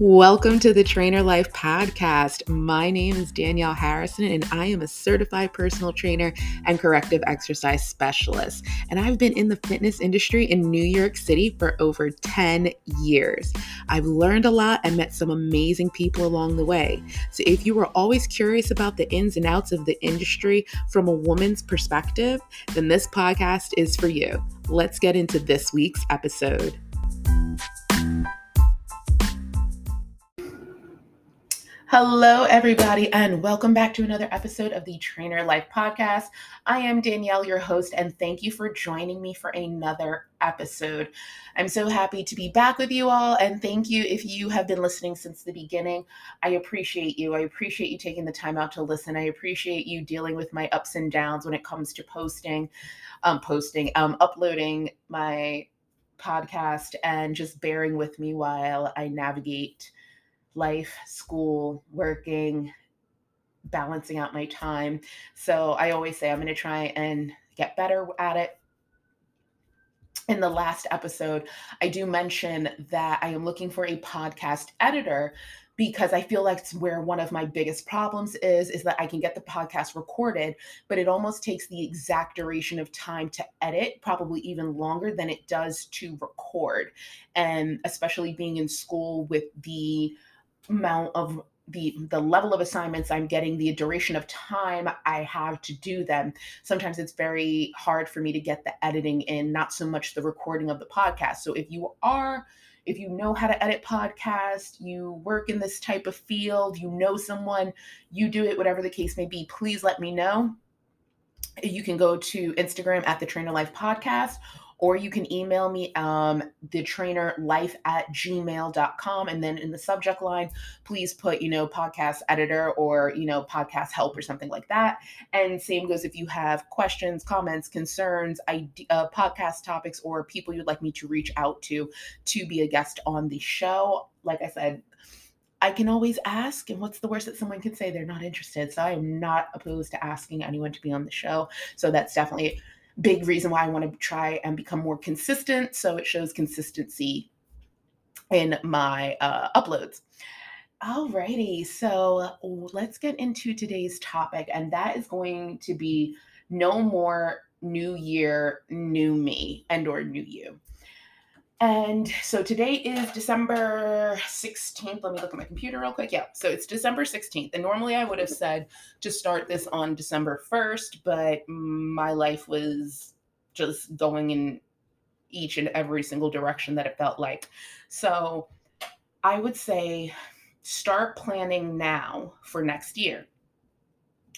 Welcome to the Trainer Life Podcast. My name is Danielle Harrison, and I am a certified personal trainer and corrective exercise specialist. And I've been in the fitness industry in New York City for over 10 years. I've learned a lot and met some amazing people along the way. So, if you were always curious about the ins and outs of the industry from a woman's perspective, then this podcast is for you. Let's get into this week's episode. Hello, everybody, and welcome back to another episode of the Trainer Life Podcast. I am Danielle, your host, and thank you for joining me for another episode. I'm so happy to be back with you all, and thank you if you have been listening since the beginning. I appreciate you. I appreciate you taking the time out to listen. I appreciate you dealing with my ups and downs when it comes to posting, um, posting, um, uploading my podcast, and just bearing with me while I navigate life, school, working, balancing out my time. So I always say I'm going to try and get better at it. In the last episode, I do mention that I am looking for a podcast editor because I feel like it's where one of my biggest problems is is that I can get the podcast recorded, but it almost takes the exact duration of time to edit, probably even longer than it does to record. And especially being in school with the amount of the the level of assignments i'm getting the duration of time i have to do them. Sometimes it's very hard for me to get the editing in not so much the recording of the podcast. So if you are if you know how to edit podcast you work in this type of field you know someone you do it whatever the case may be please let me know. You can go to instagram at the trainer life podcast or you can email me um, the trainer life at gmail.com and then in the subject line please put you know podcast editor or you know podcast help or something like that and same goes if you have questions comments concerns idea, uh, podcast topics or people you'd like me to reach out to to be a guest on the show like i said I can always ask, and what's the worst that someone could say? They're not interested. So I am not opposed to asking anyone to be on the show. So that's definitely big reason why I want to try and become more consistent. So it shows consistency in my uh, uploads. Alrighty, so let's get into today's topic, and that is going to be no more new year, new me, and or new you. And so today is December 16th. Let me look at my computer real quick. Yeah, so it's December 16th. And normally I would have said to start this on December 1st, but my life was just going in each and every single direction that it felt like. So I would say start planning now for next year.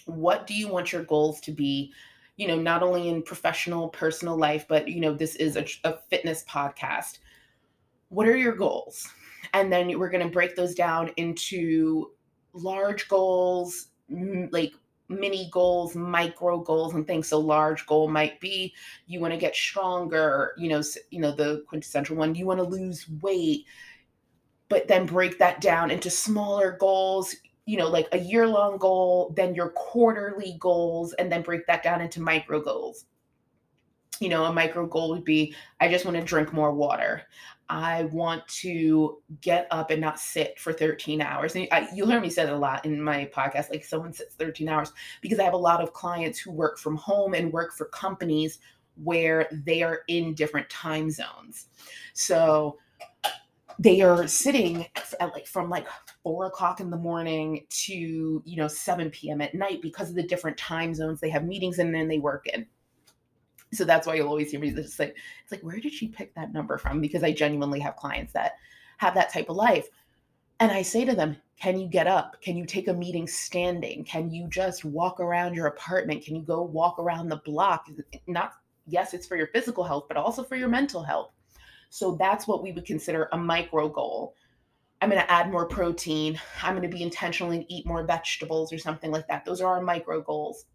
What do you want your goals to be you know, not only in professional, personal life, but, you know, this is a, a fitness podcast. What are your goals? And then we're going to break those down into large goals, like mini goals, micro goals, and things. So large goal might be you want to get stronger, you know, you know, the quintessential one, you want to lose weight, but then break that down into smaller goals you know, like a year long goal, then your quarterly goals, and then break that down into micro goals. You know, a micro goal would be I just want to drink more water. I want to get up and not sit for 13 hours. And I, you'll hear me say that a lot in my podcast, like someone sits 13 hours, because I have a lot of clients who work from home and work for companies where they are in different time zones. So they are sitting at like from like four o'clock in the morning to you know 7 p.m at night because of the different time zones they have meetings in and then they work in. So that's why you'll always hear me just like it's like where did she pick that number from? Because i genuinely have clients that have that type of life. And i say to them can you get up? Can you take a meeting standing? Can you just walk around your apartment? Can you go walk around the block? Not yes it's for your physical health but also for your mental health so that's what we would consider a micro goal. I'm going to add more protein. I'm going to be intentional and eat more vegetables or something like that. Those are our micro goals.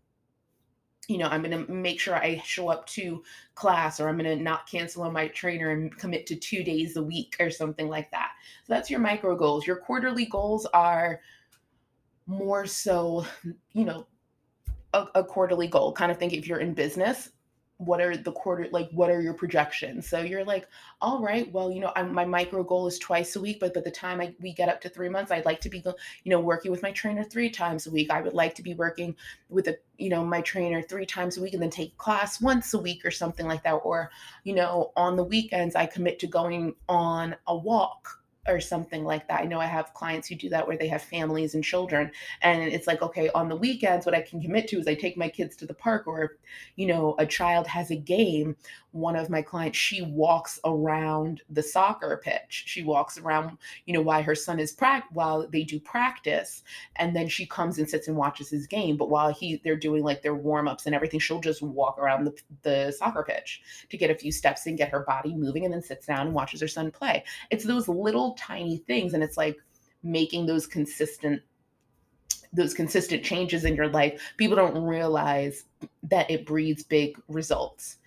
You know, I'm going to make sure I show up to class or I'm going to not cancel on my trainer and commit to two days a week or something like that. So that's your micro goals. Your quarterly goals are more so, you know, a, a quarterly goal. Kind of think if you're in business, what are the quarter like what are your projections? So you're like all right well you know I'm, my micro goal is twice a week but by the time I, we get up to three months i'd like to be you know working with my trainer three times a week. I would like to be working with a you know my trainer three times a week and then take class once a week or something like that. Or you know on the weekends i commit to going on a walk or something like that. I know I have clients who do that where they have families and children and it's like okay, on the weekends what I can commit to is I take my kids to the park or you know, a child has a game, one of my clients she walks around the soccer pitch. She walks around, you know, while her son is prac while they do practice and then she comes and sits and watches his game, but while he they're doing like their warm-ups and everything, she'll just walk around the, the soccer pitch to get a few steps and get her body moving and then sits down and watches her son play. It's those little tiny things and it's like making those consistent those consistent changes in your life people don't realize that it breeds big results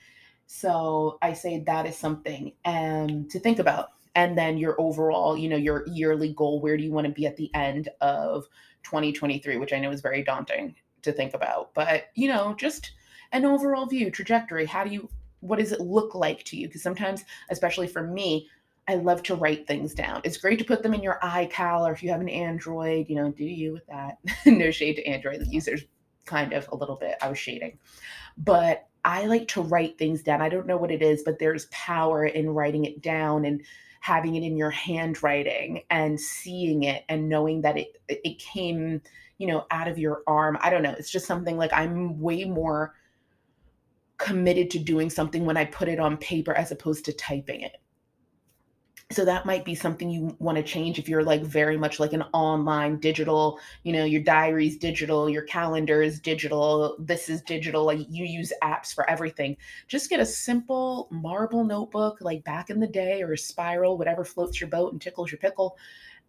so i say that is something um, to think about and then your overall you know your yearly goal where do you want to be at the end of 2023 which i know is very daunting to think about but you know just an overall view trajectory how do you what does it look like to you because sometimes especially for me I love to write things down. It's great to put them in your iCal or if you have an Android, you know, do you with that? no shade to Android users, kind of a little bit. I was shading. But I like to write things down. I don't know what it is, but there's power in writing it down and having it in your handwriting and seeing it and knowing that it it came, you know, out of your arm. I don't know. It's just something like I'm way more committed to doing something when I put it on paper as opposed to typing it so that might be something you want to change if you're like very much like an online digital you know your diaries digital your calendar is digital this is digital like you use apps for everything. Just get a simple marble notebook like back in the day or a spiral whatever floats your boat and tickles your pickle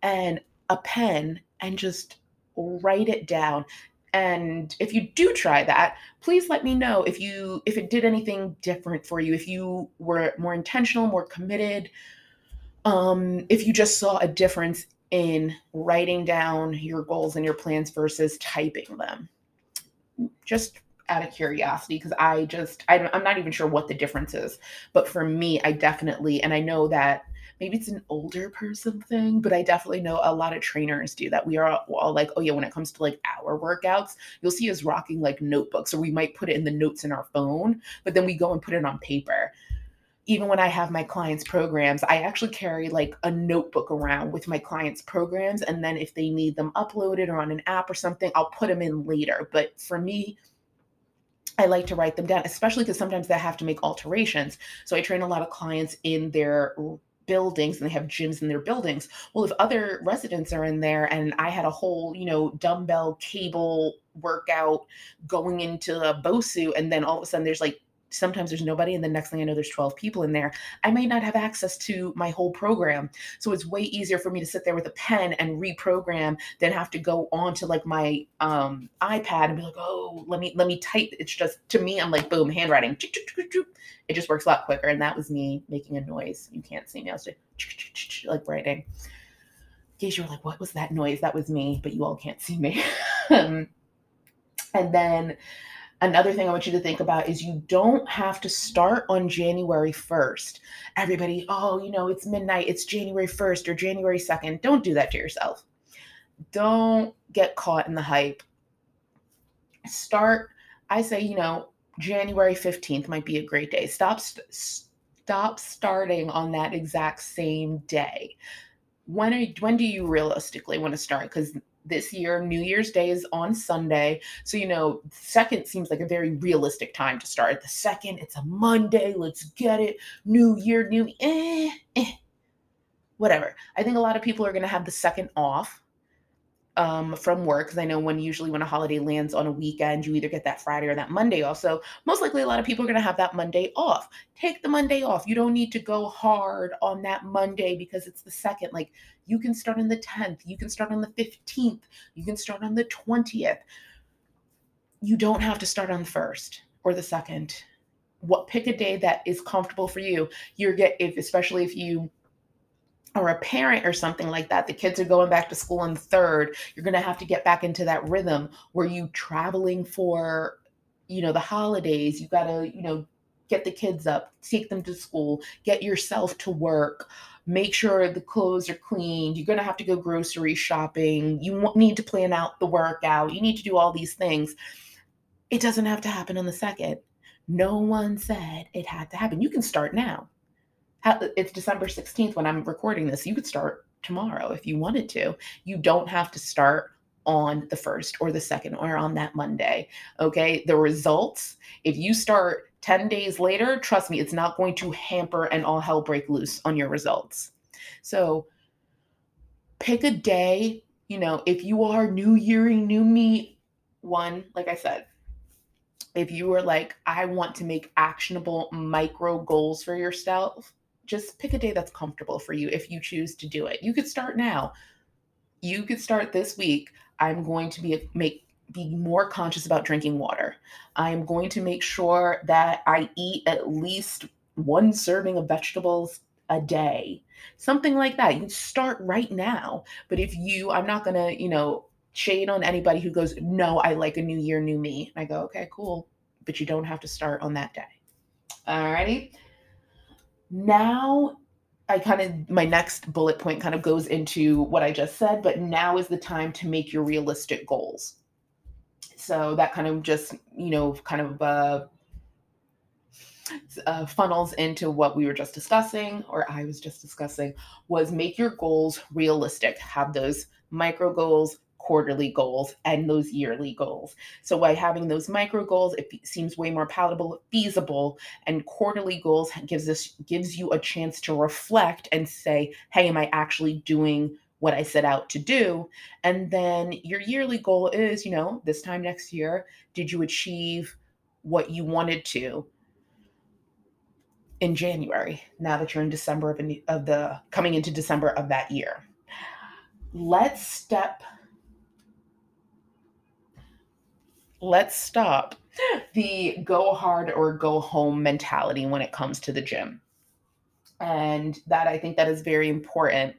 and a pen and just write it down. And if you do try that please let me know if you if it did anything different for you if you were more intentional more committed um, if you just saw a difference in writing down your goals and your plans versus typing them. Just out of curiosity because i just I, i'm not even sure what the difference is. But for me i definitely and i know that maybe it's an older person thing but i definitely know a lot of trainers do that. We are all like oh yeah when it comes to like our workouts you'll see us rocking like notebooks or we might put it in the notes in our phone but then we go and put it on paper even when I have my clients' programs, I actually carry like a notebook around with my clients' programs. And then if they need them uploaded or on an app or something, I'll put them in later. But for me, I like to write them down, especially because sometimes they have to make alterations. So I train a lot of clients in their buildings and they have gyms in their buildings. Well, if other residents are in there and I had a whole, you know, dumbbell cable workout going into a BOSU, and then all of a sudden there's like sometimes there's nobody and the next thing i know there's 12 people in there. I might not have access to my whole program. So it's way easier for me to sit there with a pen and reprogram than have to go on to like my um ipad and be like oh let me let me type. It's just to me i'm like boom handwriting. It just works a lot quicker and that was me making a noise. You can't see me. I was like, like writing. In case you were like what was that noise? That was me. But you all can't see me. Um, and then another thing I want you to think about is you don't have to start on January 1st. Everybody, oh, you know, it's midnight, it's January 1st or January 2nd. Don't do that to yourself. Don't get caught in the hype. Start, I say, you know, January 15th might be a great day. Stop stop starting on that exact same day. When are, when do you realistically want to start? Cuz this year. New Year's Day is on Sunday. So, you know, second seems like a very realistic time to start. The second, it's a Monday. Let's get it. New year, new, eh, eh. Whatever. I think a lot of people are going to have the second off um, from work because I know when usually when a holiday lands on a weekend, you either get that Friday or that Monday off. So most likely a lot of people are going to have that Monday off. Take the Monday off. You don't need to go hard on that Monday because it's the second. Like you can start on the 10th, you can start on the 15th, you can start on the 20th. You don't have to start on the first or the second. What pick a day that is comfortable for you. You're get if especially if you or a parent or something like that, the kids are going back to school in third, you're going to have to get back into that rhythm where you traveling for, you know, the holidays. You got to, you know, get the kids up, take them to school, get yourself to work, make sure the clothes are cleaned. You're going to have to go grocery shopping. You need to plan out the workout. You need to do all these things. It doesn't have to happen on the second. No one said it had to happen. You can start now. It's December 16th when I'm recording this. You could start tomorrow if you wanted to. You don't have to start on the first or the second or on that Monday. Okay. The results, if you start 10 days later, trust me, it's not going to hamper and all hell break loose on your results. So pick a day, you know, if you are new yearing, new me, one, like I said, if you are like, I want to make actionable micro goals for yourself, just pick a day that's comfortable for you if you choose to do it. You could start now. You could start this week. I'm going to be make be more conscious about drinking water. I am going to make sure that I eat at least one serving of vegetables a day. Something like that. You start right now. But if you, I'm not going to, you know, shade on anybody who goes, No, I like a new year, new me. I go, Okay, cool. But you don't have to start on that day. All righty. Now I kind of, my next bullet point kind of goes into what I just said, but now is the time to make your realistic goals. So that kind of just, you know, kind of uh, uh, funnels into what we were just discussing, or I was just discussing, was make your goals realistic. Have those micro goals, quarterly goals, and those yearly goals. So by having those micro goals, it seems way more palatable, feasible, and quarterly goals gives us gives you a chance to reflect and say, "Hey, am I actually doing?" what I set out to do. And then your yearly goal is, you know, this time next year, did you achieve what you wanted to in January, now that you're in December of, of the coming into December of that year? Let's step, let's stop the go hard or go home mentality when it comes to the gym. And that I think that is very important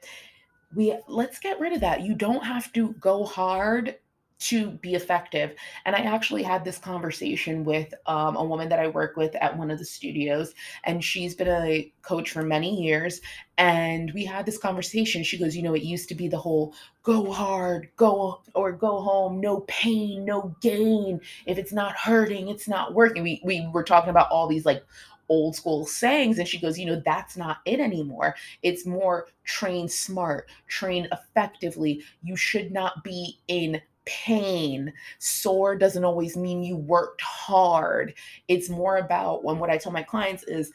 we let's get rid of that. You don't have to go hard to be effective. And I actually had this conversation with um, a woman that I work with at one of the studios, and she's been a coach for many years. And we had this conversation. She goes, You know, it used to be the whole go hard, go or go home, no pain, no gain. If it's not hurting, it's not working. We, we were talking about all these like old school sayings and she goes you know that's not it anymore it's more train smart train effectively you should not be in pain sore doesn't always mean you worked hard it's more about when what i tell my clients is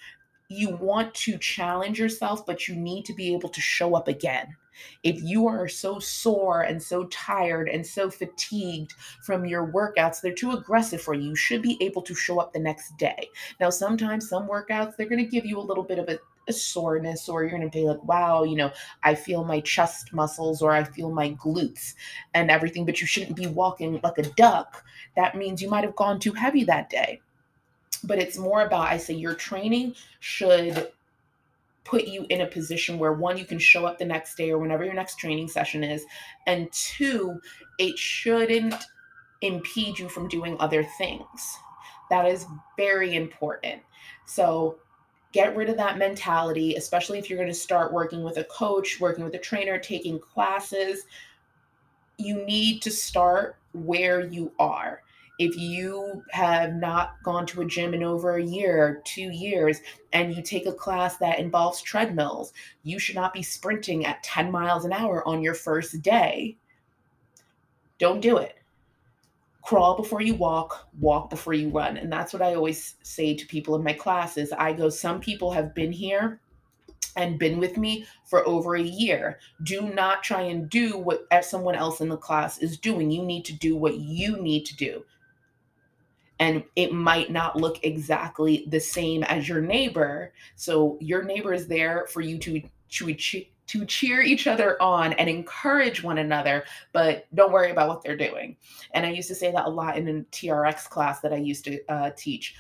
you want to challenge yourself but you need to be able to show up again if you are so sore and so tired and so fatigued from your workouts, they're too aggressive for you. You should be able to show up the next day. Now, sometimes some workouts, they're going to give you a little bit of a, soreness, or you're going to be like, wow, you know, I feel my chest muscles or I feel my glutes and everything, but you shouldn't be walking like a duck. That means you might have gone too heavy that day but it's more about i say your training should put you in a position where one, you can show up the next day or whenever your next training session is, and two, it shouldn't impede you from doing other things. That is very important. So, get rid of that mentality, especially if you're going to start working with a coach, working with a trainer, taking classes. You need to start where you are if you have not gone to a gym in over a year, two years, and you take a class that involves treadmills, you should not be sprinting at 10 miles an hour on your first day. Don't do it. Crawl before you walk, walk before you run. And that's what I always say to people in my classes. I go, some people have been here and been with me for over a year. Do not try and do what someone else in the class is doing. You need to do what you need to do and it might not look exactly the same as your neighbor. So your neighbor is there for you to to to cheer each other on and encourage one another, but don't worry about what they're doing. And I used to say that a lot in a TRX class that I used to uh, teach.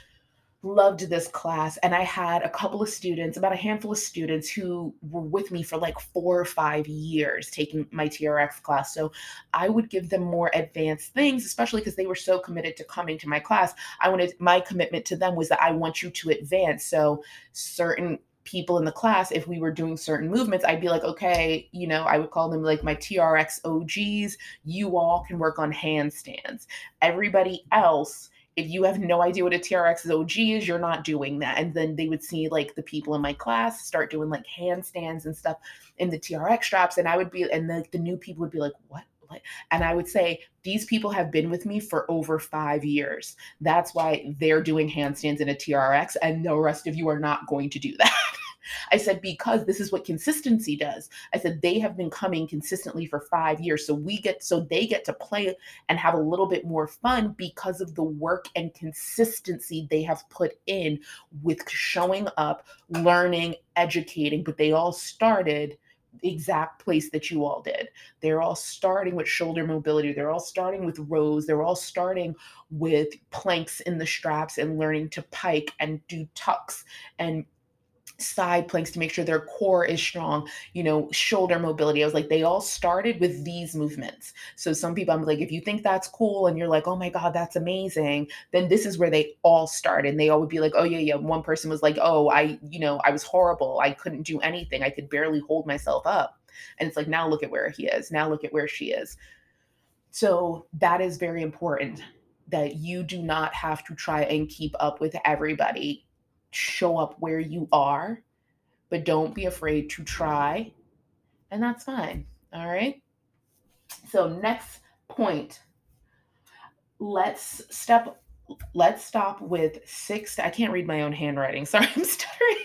loved this class and i had a couple of students about a handful of students who were with me for like four or five years taking my trx class so i would give them more advanced things especially because they were so committed to coming to my class i wanted my commitment to them was that i want you to advance so certain people in the class if we were doing certain movements i'd be like okay you know i would call them like my trx og's you all can work on handstands everybody else if you have no idea what a TRX OG is, you're not doing that. And then they would see like the people in my class start doing like handstands and stuff in the TRX straps. And I would be, and the, the new people would be like, what? What? And I would say, these people have been with me for over five years. That's why they're doing handstands in a TRX, and the rest of you are not going to do that. I said, because this is what consistency does. I said, they have been coming consistently for five years. So we get, so they get to play and have a little bit more fun because of the work and consistency they have put in with showing up, learning, educating. But they all started the exact place that you all did. They're all starting with shoulder mobility. They're all starting with rows. They're all starting with planks in the straps and learning to pike and do tucks and side planks to make sure their core is strong, you know, shoulder mobility. I was like, they all started with these movements. So some people, I'm like, if you think that's cool and you're like, oh my God, that's amazing, then this is where they all start. And they all would be like, oh yeah, yeah. One person was like, oh, I, you know, I was horrible. I couldn't do anything. I could barely hold myself up. And it's like, now look at where he is. Now look at where she is. So that is very important that you do not have to try and keep up with everybody show up where you are, but don't be afraid to try. And that's fine. All right. So, next point let's step let's stop with six i can't read my own handwriting sorry i'm stuttering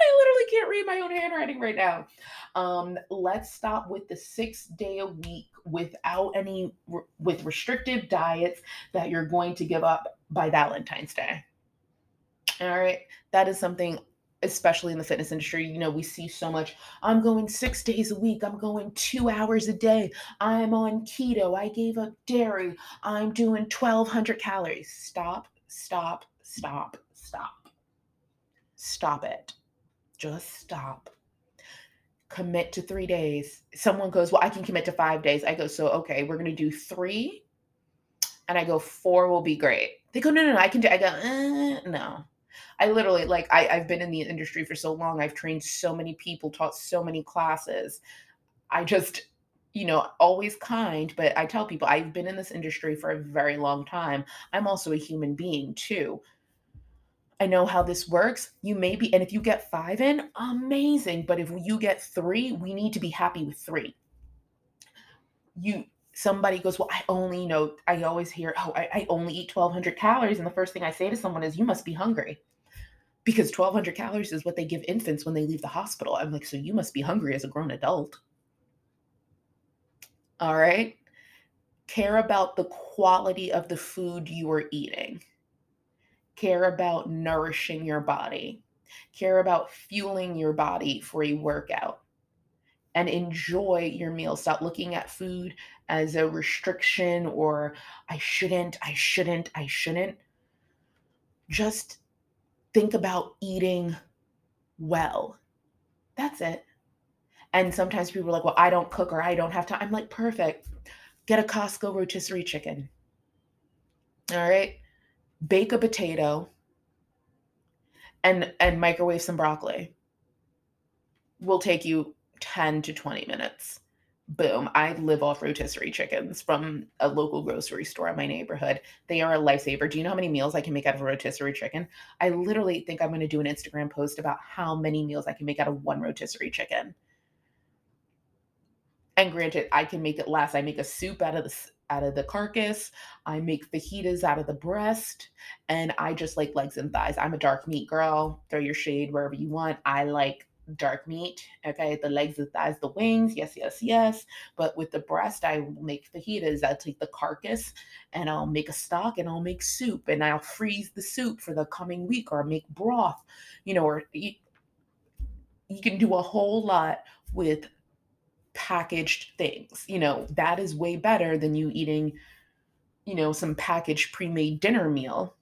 i literally can't read my own handwriting right now um let's stop with the six day a week without any with restrictive diets that you're going to give up by valentine's day all right. That is something, especially in the fitness industry, you know, we see so much. I'm going six days a week. I'm going two hours a day. I'm on keto. I gave up dairy. I'm doing 1,200 calories. Stop, stop, stop, stop. Stop it. Just stop. Commit to three days. Someone goes, Well, I can commit to five days. I go, So, okay, we're going to do three. And I go, Four will be great. They go, No, no, no, I can do I go, uh, No I literally like I, I've been in the industry for so long. I've trained so many people, taught so many classes. I just, you know, always kind, but I tell people I've been in this industry for a very long time. I'm also a human being too. I know how this works. You may be, and if you get five in, amazing. But if you get three, we need to be happy with three. You somebody goes, Well, I only know, I always hear, Oh, I, I only eat 1200 calories. And the first thing I say to someone is, You must be hungry because 1200 calories is what they give infants when they leave the hospital. I'm like, so you must be hungry as a grown adult. All right. Care about the quality of the food you are eating. Care about nourishing your body. Care about fueling your body for a workout. And enjoy your meal. Stop looking at food as a restriction or I shouldn't, I shouldn't, I shouldn't. Just think about eating well. That's it. And sometimes people are like, well, I don't cook or I don't have time. I'm like, perfect. Get a Costco rotisserie chicken. All right. Bake a potato and and microwave some broccoli. Will take you 10 to 20 minutes boom, I live off rotisserie chickens from a local grocery store in my neighborhood. They are a lifesaver. Do you know how many meals I can make out of a rotisserie chicken? I literally think I'm going to do an Instagram post about how many meals I can make out of one rotisserie chicken. And granted, I can make it last. I make a soup out of the out of the carcass. I make fajitas out of the breast, and I just like legs and thighs. I'm a dark meat girl. Throw your shade wherever you want. I like dark meat. Okay, the legs, the thighs, the wings. Yes, yes, yes. But with the breast, I make fajitas. I'll take the carcass and I'll make a stock and I'll make soup and I'll freeze the soup for the coming week or make broth, you know, or you, you can do a whole lot with packaged things. You know, that is way better than you eating, you know, some packaged pre made dinner meal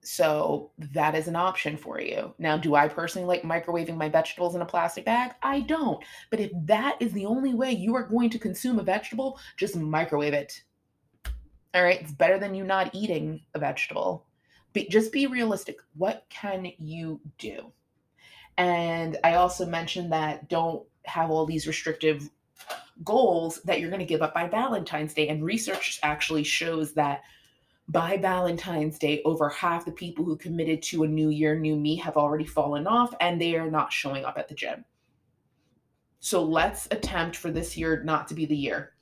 So that is an option for you. Now, do I personally like microwaving my vegetables in a plastic bag? I don't. But if that is the only way you are going to consume a vegetable, just microwave it. All right. It's better than you not eating a vegetable. But just be realistic. What can you do? And I also mentioned that don't have all these restrictive goals that you're going to give up by Valentine's Day. And research actually shows that by Valentine's Day, over half the people who committed to a new year, new me have already fallen off and they are not showing up at the gym. So let's attempt for this year not to be the year.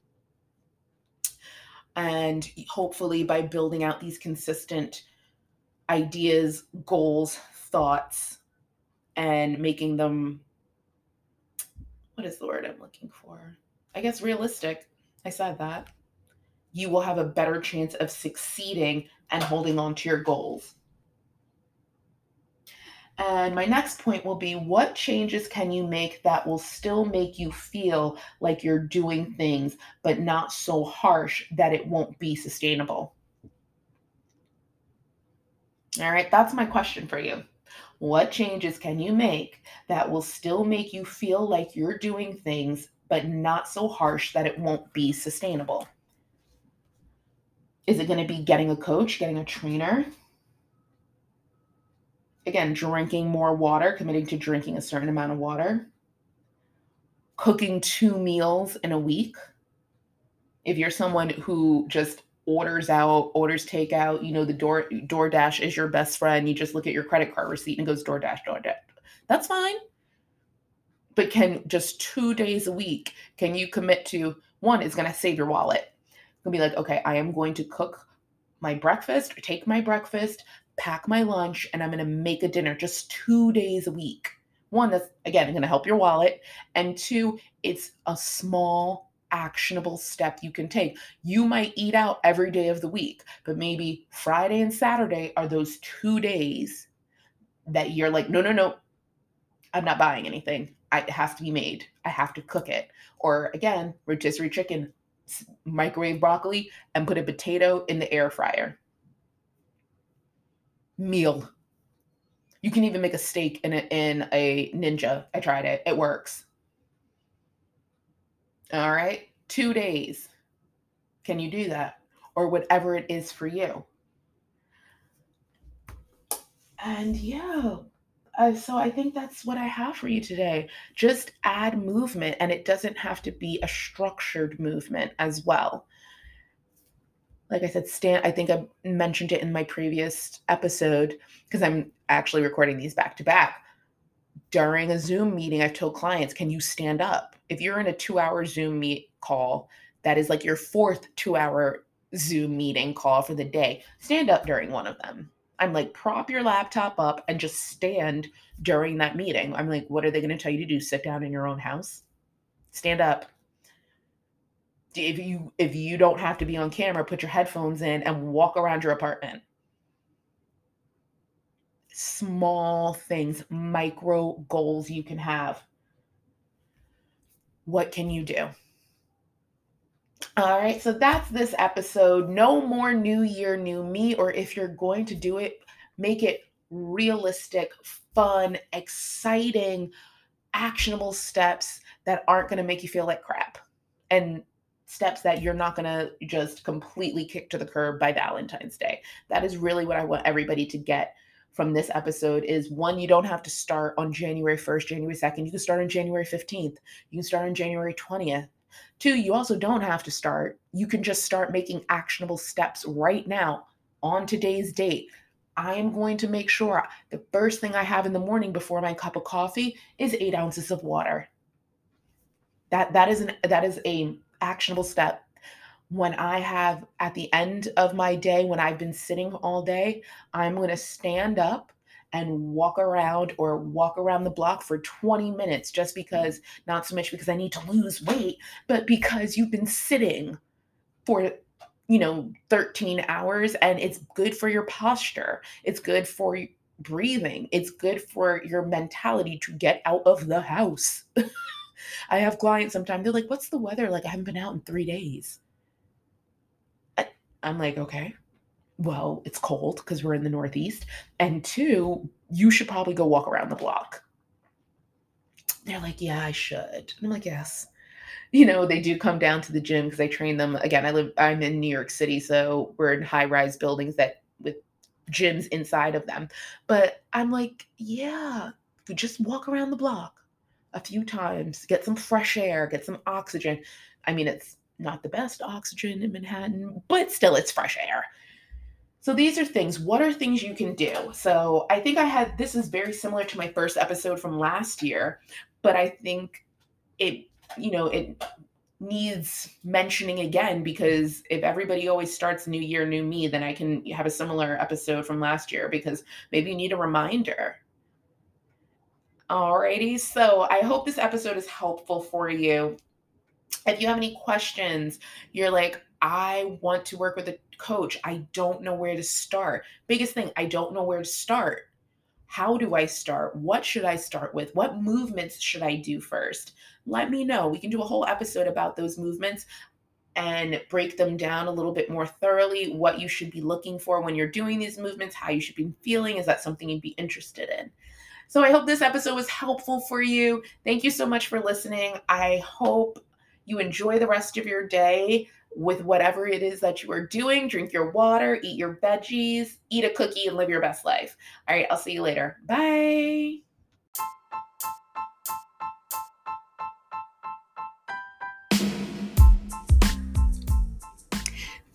And hopefully, by building out these consistent ideas, goals, thoughts, and making them what is the word I'm looking for? I guess realistic. I said that. You will have a better chance of succeeding and holding on to your goals. And my next point will be what changes can you make that will still make you feel like you're doing things, but not so harsh that it won't be sustainable? All right, that's my question for you. What changes can you make that will still make you feel like you're doing things, but not so harsh that it won't be sustainable? Is it going to be getting a coach, getting a trainer? Again, drinking more water, committing to drinking a certain amount of water, cooking two meals in a week. If you're someone who just orders out, orders takeout, you know, the door DoorDash is your best friend. You just look at your credit card receipt and it goes DoorDash, DoorDash. That's fine. But can just two days a week, can you commit to one going to save your wallet? Gonna be like, okay, I am going to cook my breakfast, take my breakfast, pack my lunch, and I'm gonna make a dinner just two days a week. One, that's again gonna help your wallet. And two, it's a small actionable step you can take. You might eat out every day of the week, but maybe Friday and Saturday are those two days that you're like, no, no, no, I'm not buying anything. I, it has to be made. I have to cook it. Or again, rotisserie chicken, microwave broccoli, and put a potato in the air fryer. Meal. You can even make a steak in a, in a Ninja. I tried it. It works. All right. Two days. Can you do that? Or whatever it is for you. And yeah, uh, so I think that's what I have for you today. Just add movement, and it doesn't have to be a structured movement as well. Like I said, stand. I think I mentioned it in my previous episode because I'm actually recording these back to back. During a Zoom meeting, I've told clients, "Can you stand up?" If you're in a two-hour Zoom meet call, that is like your fourth two-hour Zoom meeting call for the day. Stand up during one of them I'm like, prop your laptop up and just stand during that meeting. I'm like, what are they going to tell you to do? Sit down in your own house? Stand up. If you if you don't have to be on camera, put your headphones in and walk around your apartment. Small things, micro goals you can have. What can you do? All right, so that's this episode. No more new year, new me, or if you're going to do it, make it realistic, fun, exciting, actionable steps that aren't going to make you feel like crap and steps that you're not going to just completely kick to the curb by Valentine's Day. That is really what I want everybody to get from this episode is one you don't have to start on January 1st, January 2nd. You can start on January 15th. You can start on January 20th. Two, you also don't have to start. You can just start making actionable steps right now on today's date. I am going to make sure the first thing I have in the morning before my cup of coffee is eight ounces of water. That that is an that is a actionable step. When I have at the end of my day, when I've been sitting all day, I'm going to stand up and walk around or walk around the block for 20 minutes just because, not so much because I need to lose weight, but because you've been sitting for, you know, 13 hours and it's good for your posture. It's good for breathing. It's good for your mentality to get out of the house. I have clients sometimes, they're like, What's the weather like? I haven't been out in three days. I'm like, Okay, well, it's cold because we're in the Northeast. And two, you should probably go walk around the block. They're like, yeah, I should. And I'm like, yes. You know, they do come down to the gym because I train them. Again, I live, I'm in New York City, so we're in high rise buildings that with gyms inside of them. But I'm like, yeah, just walk around the block a few times, get some fresh air, get some oxygen. I mean, it's not the best oxygen in Manhattan, but still, it's fresh air. So these are things. What are things you can do? So I think I had this is very similar to my first episode from last year, but I think it, you know, it needs mentioning again because if everybody always starts new year, new me, then I can have a similar episode from last year because maybe you need a reminder. Alrighty, so I hope this episode is helpful for you. If you have any questions, you're like, I want to work with a coach. I don't know where to start. Biggest thing, I don't know where to start. How do I start? What should I start with? What movements should I do first? Let me know. We can do a whole episode about those movements and break them down a little bit more thoroughly. What you should be looking for when you're doing these movements, how you should be feeling. Is that something you'd be interested in? So I hope this episode was helpful for you. Thank you so much for listening. I hope you enjoy the rest of your day with whatever it is that you are doing. Drink your water, eat your veggies, eat a cookie, and live your best life. All right, I'll see you later. Bye.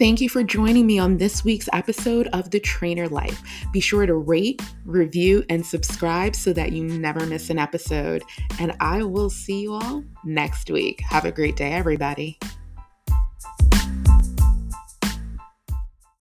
Thank you for joining me on this week's episode of The Trainer Life. Be sure to rate, review, and subscribe so that you never miss an episode. And I will see you all next week. Have a great day, everybody.